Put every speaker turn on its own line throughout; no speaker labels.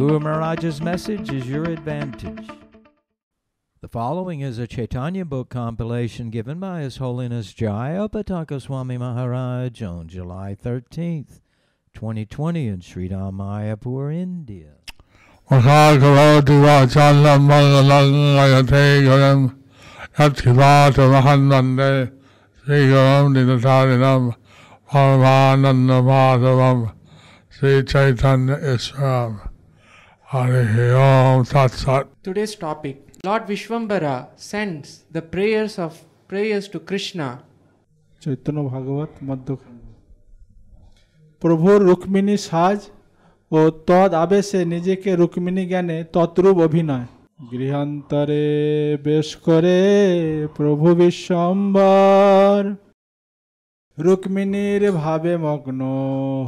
Guru Maharaj's message is your advantage. The following is a Chaitanya book compilation given by His Holiness Jayapataka Swami Maharaj on July 13th, 2020 in Sri Mayapur, India.
Yatkivatamahanvande Madhavam Sri Chaitanya Isram Om Sat Sat.
Today's topic Lord Vishwambara sends the prayers of prayers to Krishna.
Chaitanya ভাগবত মধ্যখণ্ড প্রভুর রুক্মিণী সাজ ও তদ আবেশে নিজেকে রুক্মিণী জ্ঞানে তদ্রূপ অভিনয় গৃহান্তরে বেশ করে প্রভু বিশ্বম্বর রুক্মিণীর ভাবে মগ্ন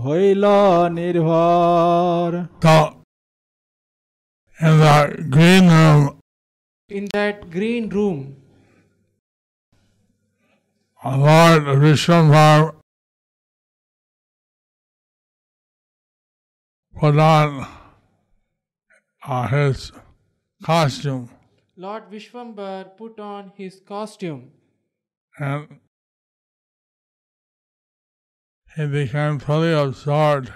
হইল নির্ভর
in that green room,
In that green room,
Lord Vishwambar put on uh, his costume.
Lord Vishwambar put on his costume.
And he became fully absorbed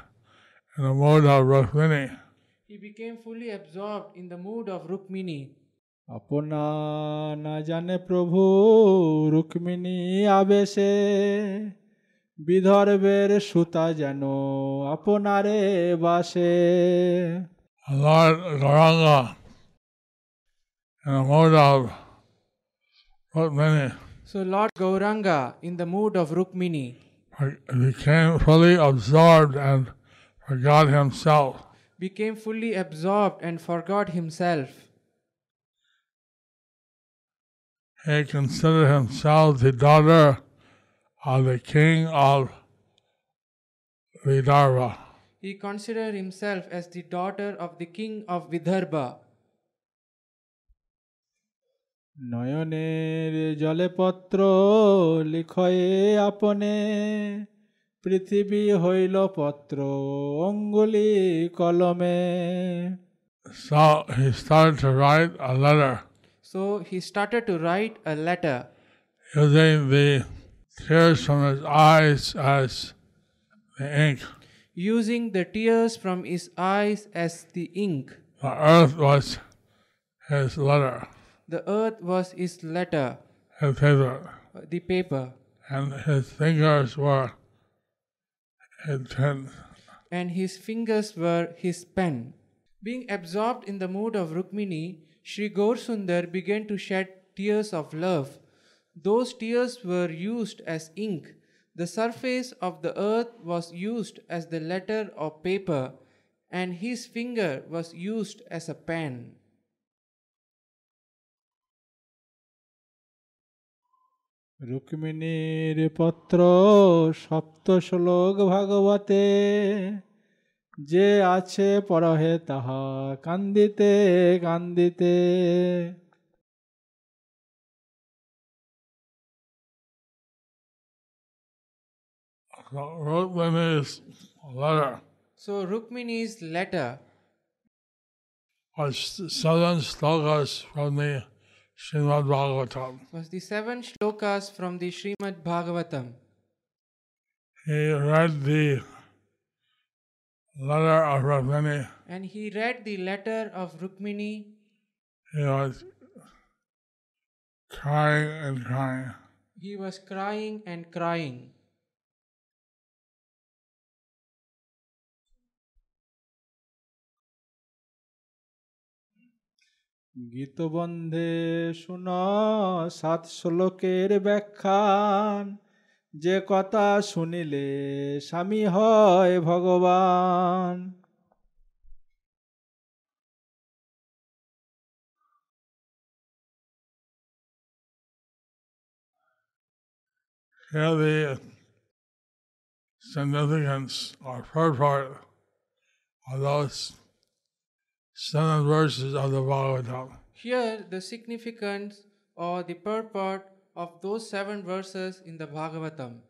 in the mode of Rukmini
he became fully absorbed in the mood of Rukmini.
আপনা na জানে prabhu Rukmini আবেশে বিদর্ভের সুতা যেন আপনারে বাসে
Lord Gauranga, in the mood of Rukmini.
So Lord Gauranga, in the mood of Rukmini, He
became fully absorbed and forgot himself
became fully absorbed and forgot himself.
He considered himself the daughter of the king of Vidarbha.
He considered himself as the daughter of the king of Vidarbha.
নয়নের জলে পত্র লিখয়ে আপনে পৃথিবী হইল পত্র অঙ্গুলি কলমে
So he started to write a letter
So he started to write a letter
using the tears from his eyes as the ink.
using the tears from his eyes as the ink.
The earth was his letter,
The earth was his letter,
his paper,
the paper,
and his fingers were
and his fingers were his pen. Being absorbed in the mood of Rukmini, Sri Sundar began to shed tears of love. Those tears were used as ink. The surface of the earth was used as the letter or paper, and his finger was used as a pen.
রুক্মিণীর পত্র সপ্ত শ্লোক ভাগবতে যে আছে পরহে তাহা কান্দিতে কান্দিতে
Rukmini's letter
So Rukmini's letter
was seven slokas from the Srimad Bhagavatam.
was the seven shlokas from the Srimad Bhagavatam.
He read the letter of Rukmini.
And he read the letter of Rukmini.
He was crying and crying.
He was crying and crying.
গীতবন্ধে শুন সাত শ্লোকের ব্যাখ্যান। যে কথা শুনিলে স্বামী হয় ভগবান।
Here the seven verses of the Bhagavatam.
Here, the significance or the purport of those seven verses in the Bhagavatam.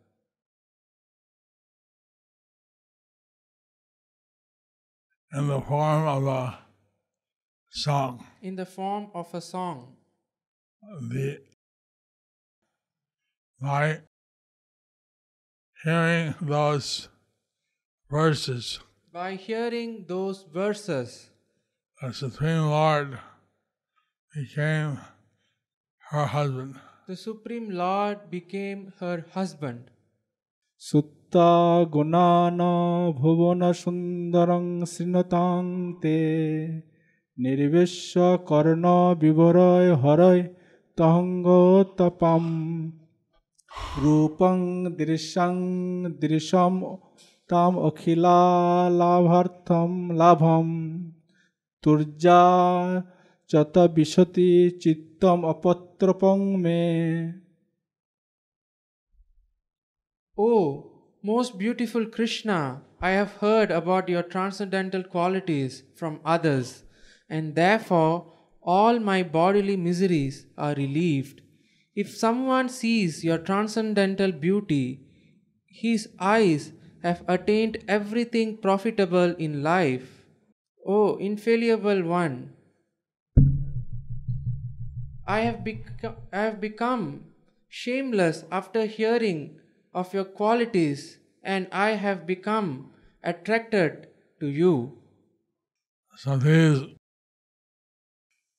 in the form of a song.
In the form of a song.
The by hearing those verses,
By hearing those verses,
the Supreme Lord became her husband.
the Supreme Lord became her husband.
সুত্তা গুণান ভুবন সুন্দরং শৃণতাং তে নির্বেশ্য কর্ণ বিবরয় হরয় তহঙ্গোত্তপম রূপং দৃশ্যং দৃশ্যম তাম অখিলা লাভার্থম লাভম তুর্যা চত বিশতি চিত্তম অপত্রপং মে
O most beautiful Krishna, I have heard about your transcendental qualities from others, and therefore all my bodily miseries are relieved. If someone sees your transcendental beauty, his eyes have attained everything profitable in life. O infallible one, I have, beco- I have become shameless after hearing of your qualities, and I have become attracted to you.
So these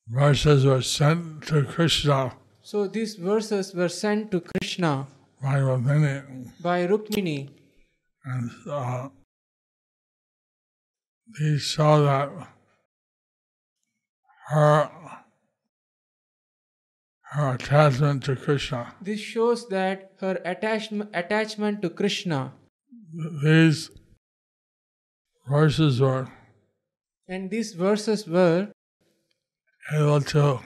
verses were sent to Krishna.
So these verses were sent to Krishna
by Rukmini,
by Rukmini,
and uh, these saw that her her attachment to Krishna.
This shows that her attachment, attachment to Krishna
These verses were
and these verses were
able to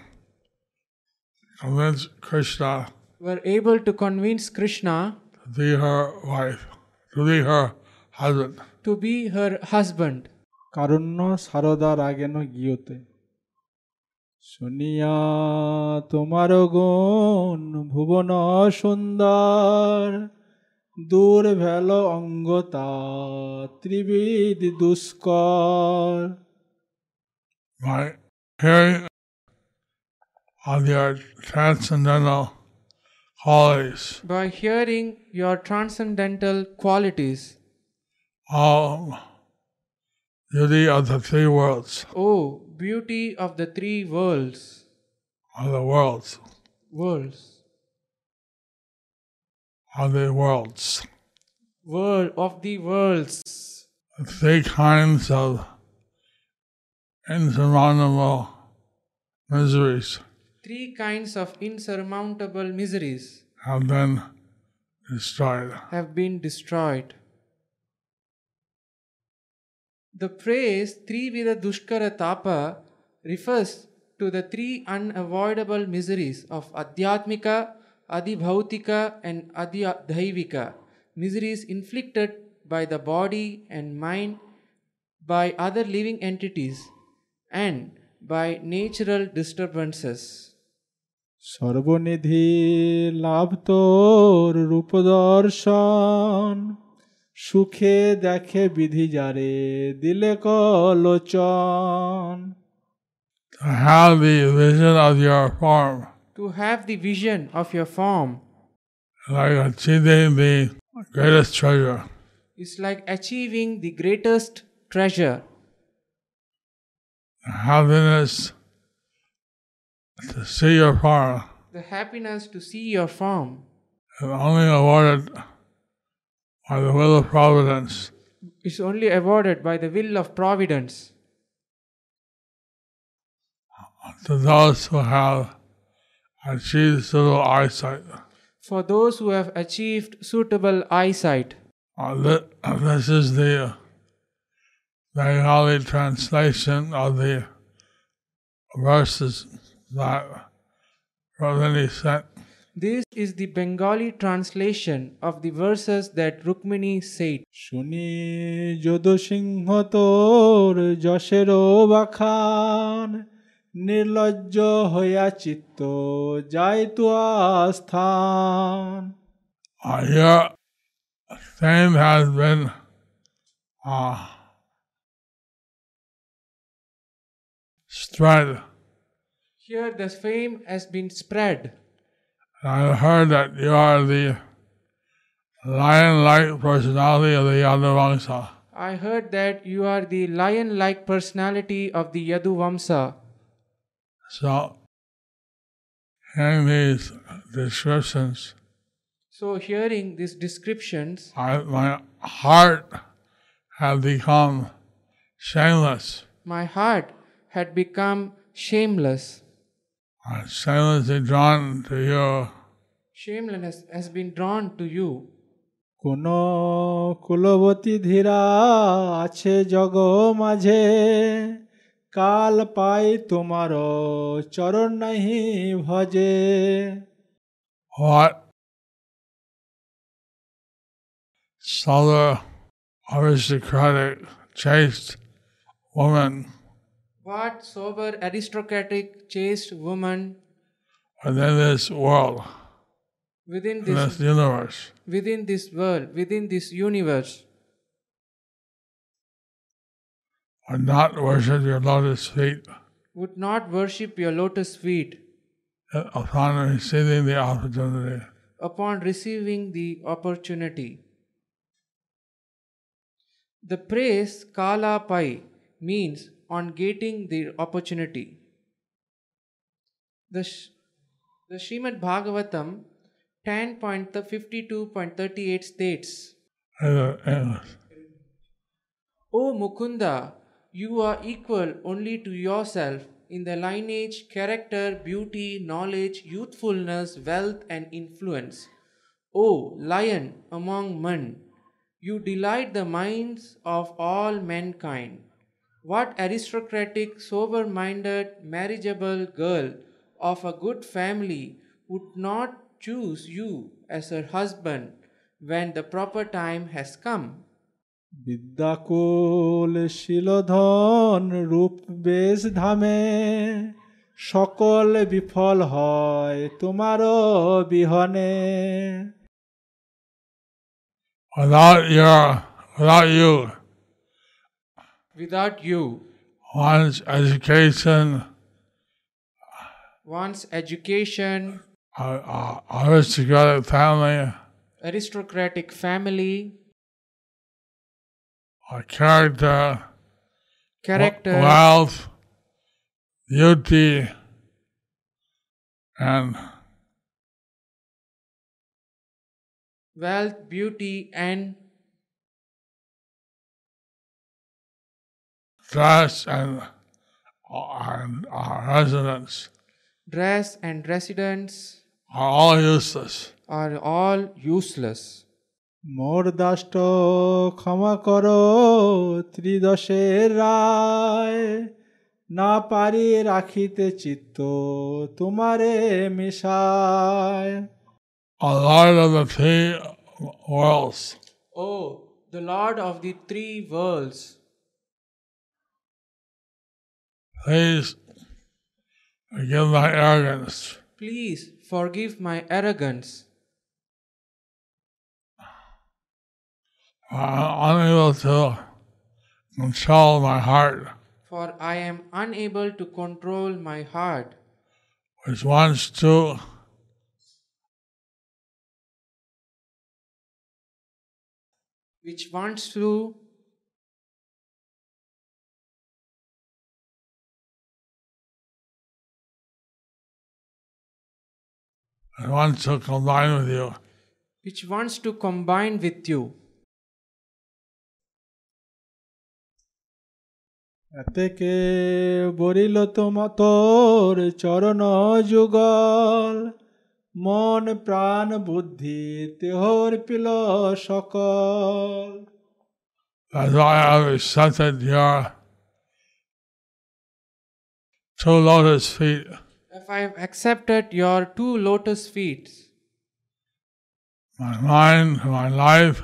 convince Krishna
were able to convince Krishna
to be her wife, to be her husband.
to be her husband.
কারুণ্য সারদা রাগেন গিয়তে শুনিয়া তোমার গুণ ভুবন সুন্দর দূর ভেল অঙ্গতা ত্রিবিদ দুষ্কর
By hearing of your transcendental qualities,
By hearing your transcendental qualities,
all beauty of the three worlds,
Oh, beauty of the three worlds,
of the worlds,
worlds,
of the worlds,
world of the worlds,
the three kinds of insurmountable miseries.
Three kinds of insurmountable miseries
have been destroyed.
have been destroyed. The phrase Trivida Dushkara Tapa refers to the three unavoidable miseries of Adhyatmika, Adibhautika, and Adhidaivika, miseries inflicted by the body and mind, by other living entities, and by natural disturbances.
সর্বনিধি লাভ তোর রূপদর্শন সুখে দেখে বিধি যারে দিলে কলোচন
To have the vision of your form,
To have the vision of your form
like achieving the greatest treasure.
is like achieving the greatest treasure.
The happiness to see your form
The happiness to see your form
is only awarded by the will of providence.
is only awarded by the will of providence
to those who have achieved suitable eyesight.
for those who have achieved suitable eyesight.
Uh, uh, this is the Bengali translation of the verses that Ravini sent.
This is the Bengali translation of the verses that Rukmini said.
শুনি যদু সিংহ তোর যশেরও বাখান নির্লজ্জ হইয়া চিত্ত যাই তু আস্থান
Uh, here, fame has been uh, spread.
Here the fame has been spread.
I heard that you are the lion-like personality of the Yadavamsa.
I heard that you are the lion like personality of the Yadu Vamsa.
So, hearing these descriptions,
So, hearing these descriptions,
I, my heart had become shameless.
my heart had become shameless.
I'm shamelessly drawn to you.
Shamelessness has been drawn to you.
কোন কুলবতী ধীরা আছে jug মাঝে কাল পাই তোমার চরণ নাহি ভজে
What sober, aristocratic, chaste woman
What sober, aristocratic, chaste woman
within this world,
within
this
this
universe,
within this world, within this universe,
would not worship your lotus feet
would not worship your lotus feet
upon receiving the opportunity.
upon receiving the opportunity. The praise Kala Pai means on getting the opportunity. The, Sh- the Srimad Bhagavatam 10.52.38 states,
Uh, English.
O Mukunda, you are equal only to yourself in the lineage, character, beauty, knowledge, youthfulness, wealth, and influence. O lion among men, you delight the minds of all mankind. What aristocratic, sober minded, marriageable girl of a good family would not choose you as her husband when the proper time has come?
বিদ্যাকুল শিলধন রূপ বেশ ধামে সকল বিফল হয় তোমারও বিহনে
Without your, without you,
Without you,
one's education,
one's education,
uh, aristocratic family,
aristocratic family,
or character,
character,
wealth, beauty, and
wealth, beauty, and
dress and, and uh, residence
dress and residence
are all useless.
are all useless.
মোর দাষ্ট ক্ষমা করো ত্রিদশের রায় না পারি রাখিতে চিত্ত তোমারে মিশায়
A Lord of the three worlds,
Oh, the Lord of the three worlds,
please forgive my arrogance.
please forgive my arrogance.
I'm unable to control my heart,
For I am unable to control my heart,
which wants to
which wants to
I want to combine with you.
which wants to combine with you.
এতেকে বরিল তোমা তোর চরণ যুগল মন প্রাণ বুদ্ধি তেহর পিল সকল
That's why I have accepted your two lotus feet
if I have accepted your two lotus feet,
my mind, my life,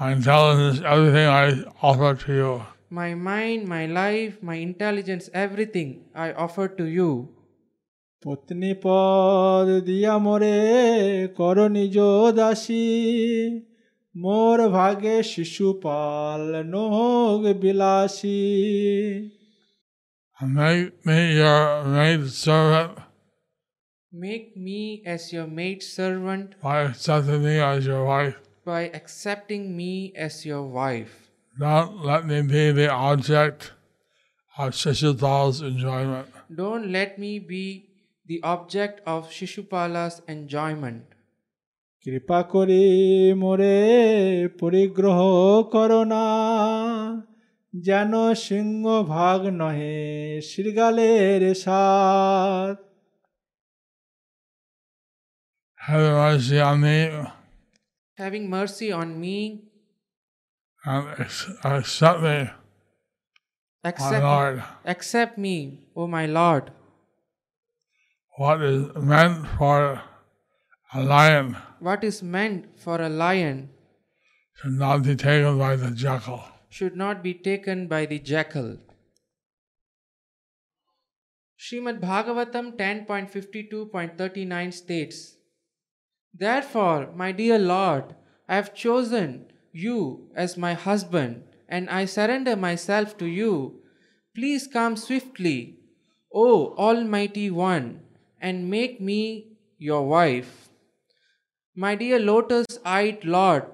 my intelligence, everything I offer to you.
my mind, my life, my intelligence, everything I offer to you.
পত্নী পদ দিয়া মোরে কর নিজ দাসী মোর ভাগে শিশুপাল নোগ বিলাসী
And make me your maid servant
Make me as your maid servant
by accepting me as your wife.
by accepting me as your wife.
Don't let me be the object of Shishupal's enjoyment.
Don't let me be the object of Shishupala's enjoyment.
কৃপা করি মোরে পরিগ্রহ corona যেন সিংহ ভাগ নহে শৃগালের সাত
Have mercy on me
Having mercy on me,
and ex- accept me, my
accept,
Lord.
accept me, O my Lord.
What is meant for a lion
What is meant for a lion
should not be taken by the jackal.
should not be taken by the jackal. Srimad Bhagavatam 10.52.39 states Therefore, my dear Lord, I have chosen you as my husband and I surrender myself to you. Please come swiftly, O Almighty One, and make me your wife. My dear lotus eyed Lord,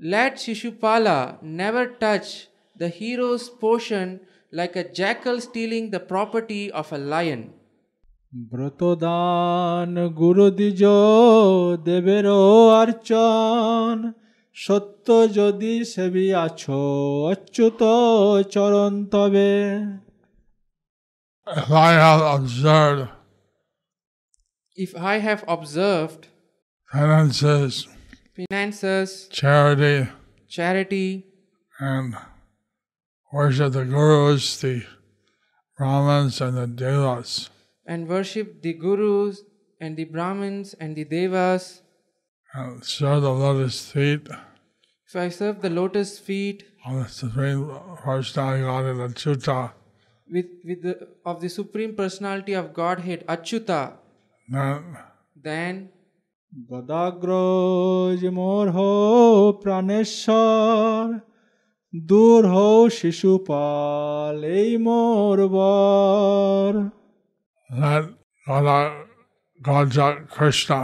let Shishupala never touch the hero's portion like a jackal stealing the property of a lion.
ব্রতদান গুরু দ্বিজ দেবের অর্চন সত্য যদি সেবি আছো অচ্যুত চরণ তবে
If I have observed
If I have observed
penances,
finances,
charity,
charity,
and worship the gurus, the Brahmins, and the Devas,
and worship the Gurus and the Brahmins and the Devas,
and serve the lotus feet.
If I serve the lotus feet
of the Supreme Personality Godhead Achyuta,
with, with the, of the Supreme Personality of Godhead, Achyuta,
then
then
গদাগ্রজ মোর হো প্রাণেশ্বর দূর হো শিশুপাল এই মোর বর
let Radha Gaja Krishna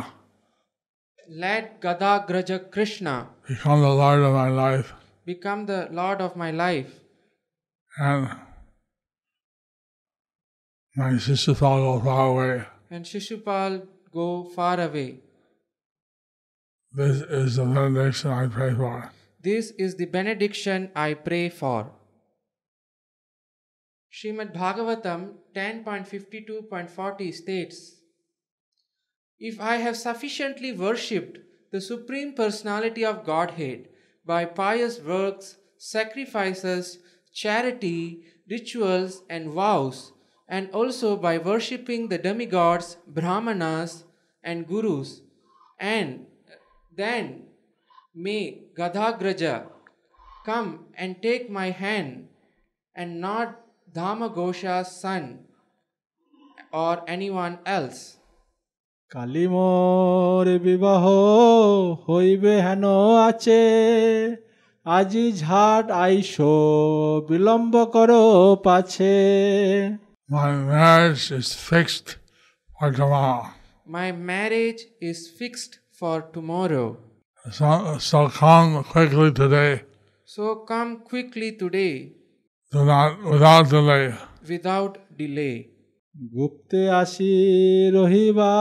let Gadagraja Krishna
become the Lord of my life,
become the Lord of my life,
and my Shishupal go far away.
and Shishupal go far away.
This is the benediction I pray for.
This is the benediction I pray for. Srimad Bhagavatam 10.52.40 states If I have sufficiently worshipped the Supreme Personality of Godhead by pious works, sacrifices, charity, rituals, and vows, and also by worshipping the demigods, Brahmanas, and Gurus, and then may Gadhagraja come and take my hand and not Dhamagosha's son or anyone else.
Kali মোর বিবাহ হইবে হেন আছে আজি ঝাট আইসো বিলম্ব করো পাছে
My marriage is fixed for tomorrow.
My marriage is fixed for tomorrow.
So, so come quickly today.
So come quickly today
Do not, without delay.
without delay.
গুপ্তে আসি রহিবা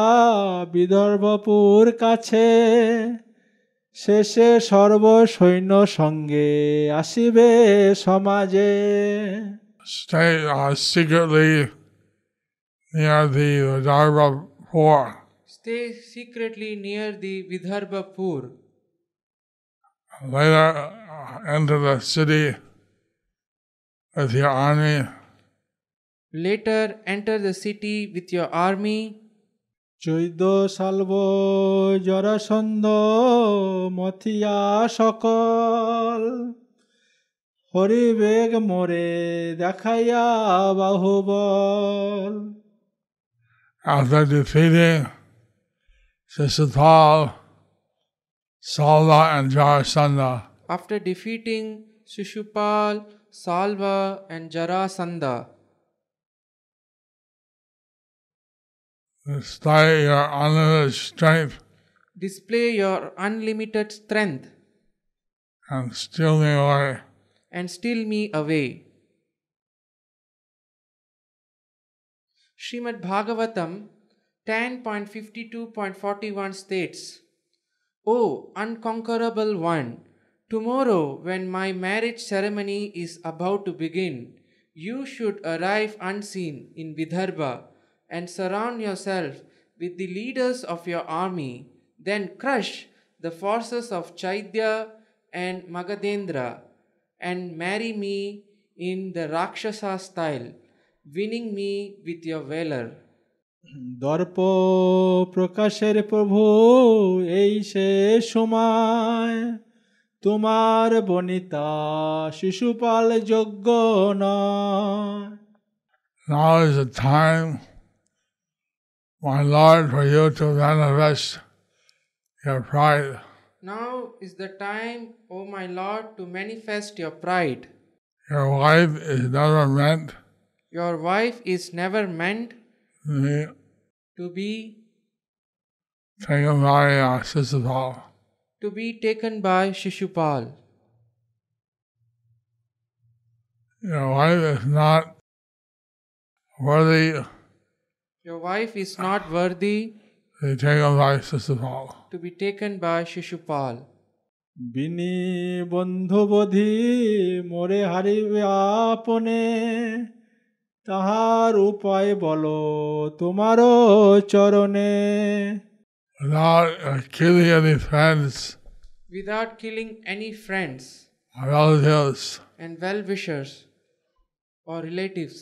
বিদর্ভপুর কাছে শেষে সর্ব সৈন্য সঙ্গে আসিবে সমাজে
Stay uh, secretly near the Vidarbha poor.
Stay secretly near the Vidarbha Pur.
Later, uh, enter the city with your army
Later, enter the city with your army.
চৈদ্য সালব Jarasandha Muttiah সকল হরিবেগ মোরে দেখাইয়া বাহুবল
After defeating Shishupal, Salva, and Jarasandha,
After defeating Shishupal, Salva, and Jarasandha,
display your unlimited strength
display your unlimited strength
and steal me away.
and steal me away. Srimad Bhagavatam 10.52.41 states, O unconquerable one, tomorrow when my marriage ceremony is about to begin, you should arrive unseen in Vidarbha and surround yourself with the leaders of your army, then crush the forces of Chaitya and Magadhendra and marry me in the Rakshasa style, winning me with your valor.
দর্প প্রকাশের প্রভু এই সে সময় তোমার বনিতা শিশুপাল যোগ্য নয়
Now is the time, my Lord, for you to manifest your pride.
Now is the time, O my Lord, to manifest your pride.
Your wife is never meant
Your wife is never meant
to be
to be
taken by uh, Sisipal.
to be taken by Shishupal.
Your wife is not worthy
Your wife is not worthy
to be taken by Sisipal.
to be taken by Shishupal.
বিনি বন্ধুবধি মোরে হারিবে আপনে তাহার উপায় বলো তোমারও চরণে
Without uh, killing any friends
Without killing any friends
or relatives,
and well wishers or relatives,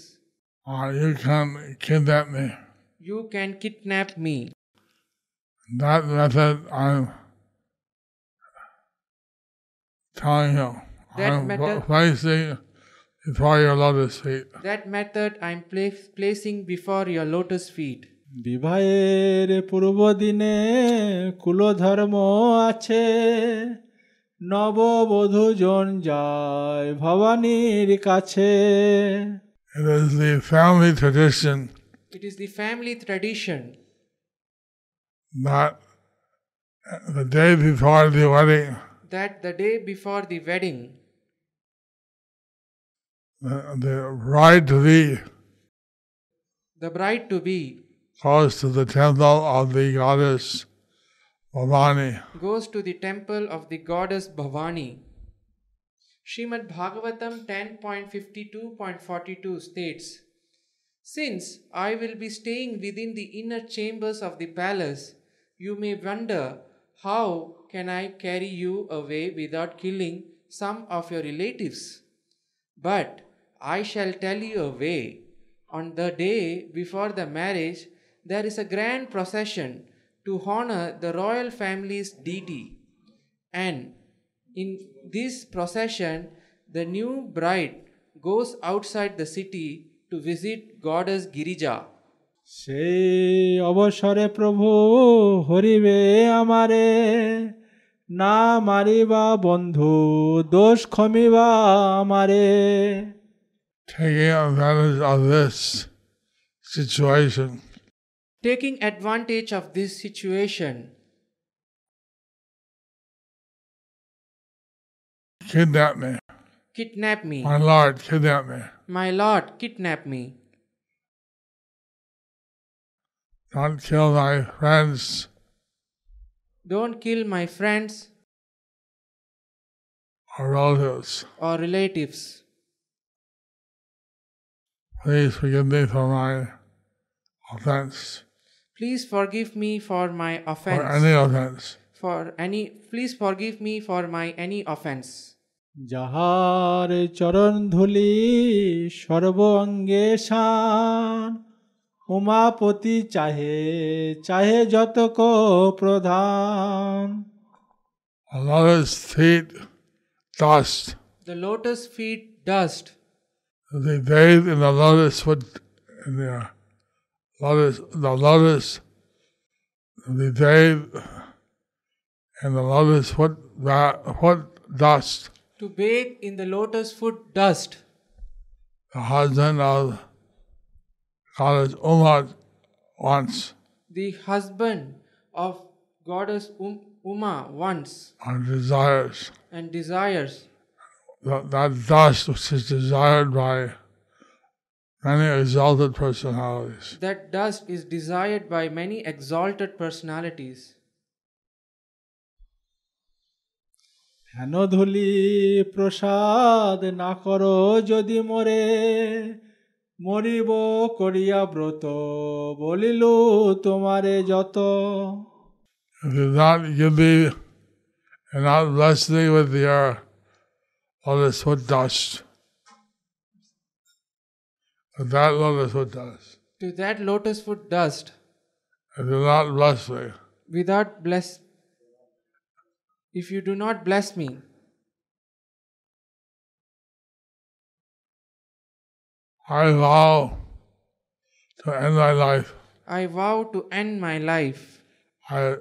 uh, you can kidnap me.
you can kidnap me.
That method I'm telling you.
That
I'm
method-
placing before your lotus feet.
That method I am pla- placing before your lotus feet.
বিবাহের পূর্বদিনে কুলধর্ম আছে নববধূজন যায় ভবানীর কাছে
It is the family tradition
It is the family tradition
that the day before the wedding,
that the day before the wedding,
the, the bride to be
the bride to be
goes to the temple of the goddess Bhavani.
goes to the temple of the goddess Bhavani. Srimad Bhagavatam 10.52.42 states Since I will be staying within the inner chambers of the palace, you may wonder how can I carry you away without killing some of your relatives? But I shall tell you a way. On the day before the marriage, there is a grand procession to honor the royal family's deity. And in this procession, the new bride goes outside the city to visit goddess Girija.
সেই অবসরে প্রভু হরিবে আমারে না Mariba বন্ধু দোষ ক্ষমিবা আমারে
Taking advantage of this situation,
Taking advantage of this situation,
kidnap me.
kidnap me.
My Lord, kidnap me.
My lord, kidnap me.
Don't kill my friends.
Don't kill my friends
or relatives.
or relatives.
Please forgive me for my offense,
Please forgive me for my offense.
or any offense.
for any please forgive me for my any offense
যাহার চরণ ধুলি সর্ব অঙ্গে শান উমাপতি চাহে চাহে যতক প্রধান
A lotus feet dust.
The lotus feet dust.
They bathe in the lotus foot in the lotus the lotus they bathe in the lotus foot foot dust.
To bathe in the lotus foot dust.
The husband of goddess Uma once
The husband of goddess um- Uma wants
and desires.
and desires
That, that dust which is desired by many exalted personalities.
That dust is desired by many exalted personalities.
হেন ধুলি প্রসাদ না করো যদি মরে মরিব করিয়া ব্রত বলিল তোমারে যত
If you not give me and not bless thee with your lotus foot dust. That lotus foot dust.
To that lotus foot dust,
If you not bless me,
without bless, if you do not bless me,
I vow to end my life.
I vow to end my life.
I,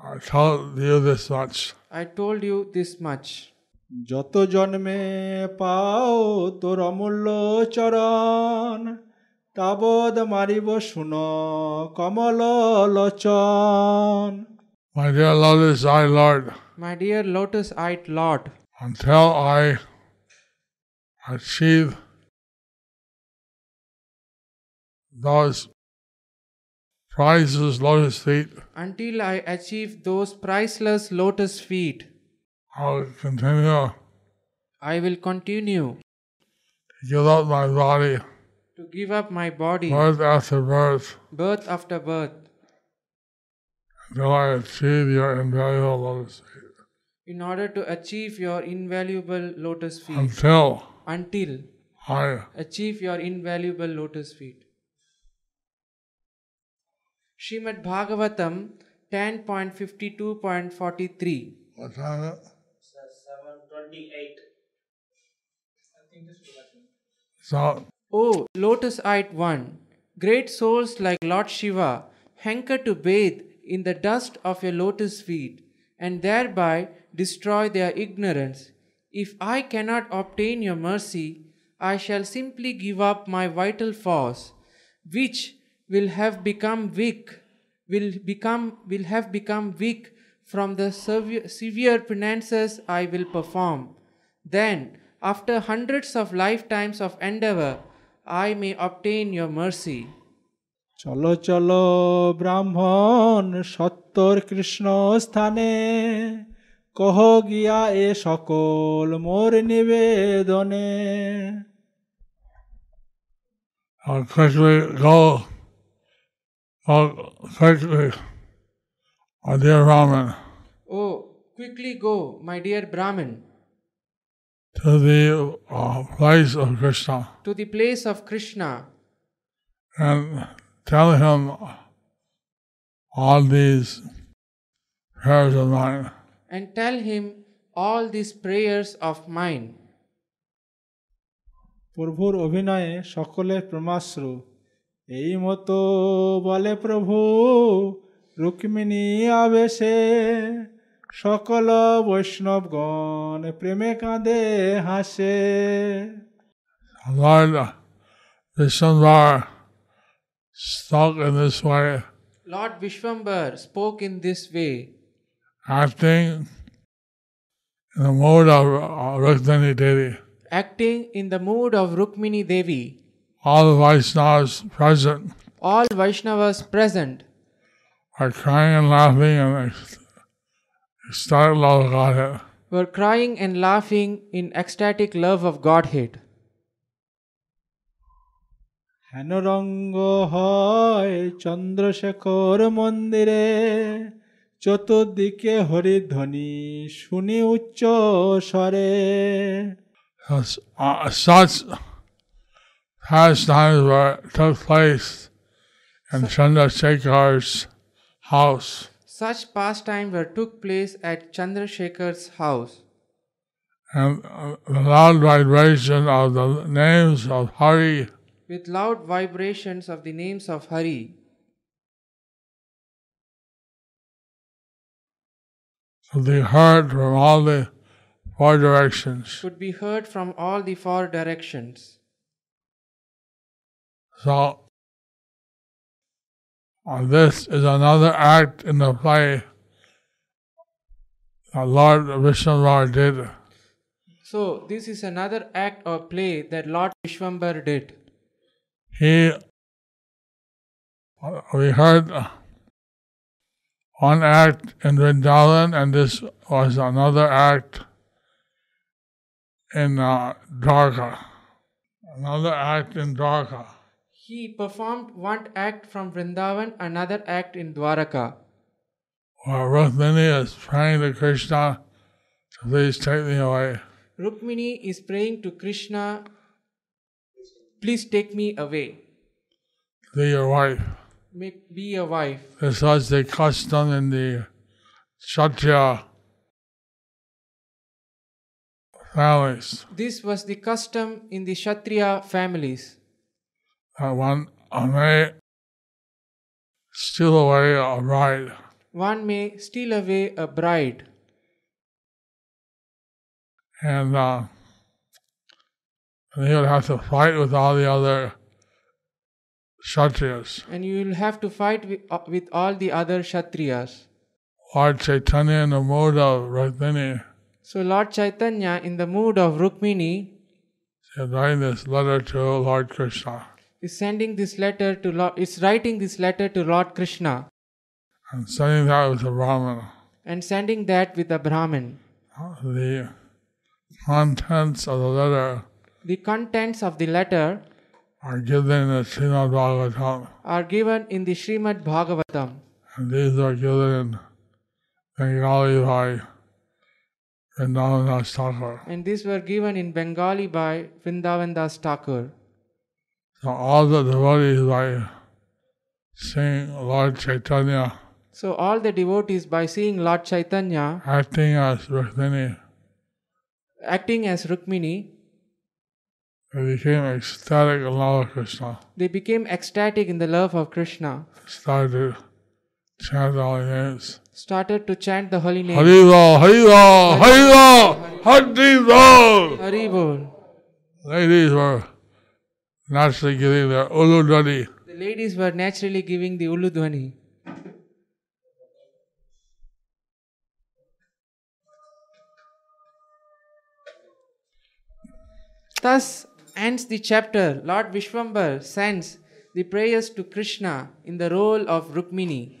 I tell you this much.
I told you this much.
যত জন্মে পাও তোর অমূল্য চরণ তাবদ মারিব শুন কমল লোচন
My dear lotus eye Lord,
My dear lotus eyed Lord,
until I achieve those prizes lotus feet,
until I achieve those priceless lotus feet,
I will continue
I will continue
to give up my body,
to give up my body,
birth after birth,
birth after birth,
until I achieve your invaluable lotus feet.
in order to achieve your invaluable lotus feet.
Until
Until
I
achieve your invaluable lotus feet. Srimad Bhagavatam 10.52.43
what time is it? So
O lotus eyed one, great souls like Lord Shiva hanker to bathe in the dust of your lotus feet and thereby destroy their ignorance. If I cannot obtain your mercy, I shall simply give up my vital force, which will have become weak, will become will have become weak from the severe, severe penances I will perform. Then, after hundreds of lifetimes of endeavor, I may obtain your mercy.
চলো চলো ব্রাহ্মণ সত্তর কৃষ্ণ স্থানে কহ গিয়া এ সকল মোর নিবেদনে
I'll quickly go. I'll quickly, my dear Raman,
Oh, quickly go, my dear Brahmin,
to the uh, place of Krishna
to the place of Krishna
and tell him all these prayers of mine.
and tell him all these prayers of mine.
প্রভুর অভিনয়ে সকলের প্রমাশ্রু এই মতো বলে প্রভু রুক্মিণী আবেশে সকল বৈষ্ণবগণ প্রেমে কাঁদে হাসে
Lord Vishnuvar spoke in this way,
Lord Vishwambar spoke in this way,
acting in the mode of uh, Rukmini Devi.
acting in the mood of Rukmini Devi.
All the Vaishnavas present
All Vaishnavas present
are crying and laughing and ec- ecstatic love of Godhead.
were crying and laughing in ecstatic love of Godhead.
হেন রঙ্গ হয় চন্দ্রশেখর মন্দিরে চতুর্দিকে হরিধ্বনি শুনি উচ্চ স্বরে
Thus, uh, such pastimes were, took place in Chandrasekhar's house.
Such pastimes were took place at Chandrasekhar's house.
And uh, the loud vibration of the names of Hari
with loud vibrations of the names of Hari.
could be heard from all the four directions.
Could be heard from all the four directions.
So, uh, this is another act in the play that Lord Vishnu did.
So, this is another act or play that Lord Vishwambar did.
He, uh, we heard uh, one act in Vrindavan, and this was another act in uh, Dwarka. Another act in Dwarka.
He performed one act from Vrindavan, another act in Dwaraka.
Where Rukmini is praying to Krishna please take me away.
Rukmini is praying to Krishna, please take me away,
Be your wife.
make, be a wife.
This was the custom in the Kshatriya families.
This was the custom in the Kshatriya families.
That one may steal away a bride.
One may steal away a bride,
And uh, and he would have to fight with all the other Kshatriyas.
and you will have to fight with, uh, with all the other Kshatriyas.
Lord Chaitanya in the mood of Rukmini
So Lord Chaitanya, in the mood of Rukmini,
writing this letter to Lord Krishna.
Is sending this letter to Lord, is writing this letter to Lord Krishna
and sending that with a Brahman.
and sending that with a Brahmin.
Ah, the contents of the letter
The contents of the letter
are given in the Srimad Bhagavatam,
are given in the Srimad Bhagavatam,
and these are given in Bengali by Vrindavan Das Thakur.
and these were given in Bengali by Vrindavan Das Thakur.
So all the devotees by seeing Lord Chaitanya
So all the devotees, by seeing Lord Chaitanya
acting as Rukmini,
acting as Rukmini,
they became ecstatic in love of Krishna.
they became ecstatic in the love of Krishna,
Started to chant the holy names.
started to chant the holy name.
Hari Bol, Haribo, Hari Bol, Haribo.
Hari Bol.
Ladies were naturally getting their uludhwani.
The ladies were naturally giving the Uludhwani. Thus ends the chapter. Lord Vishwambar sends the prayers to Krishna in the role of Rukmini.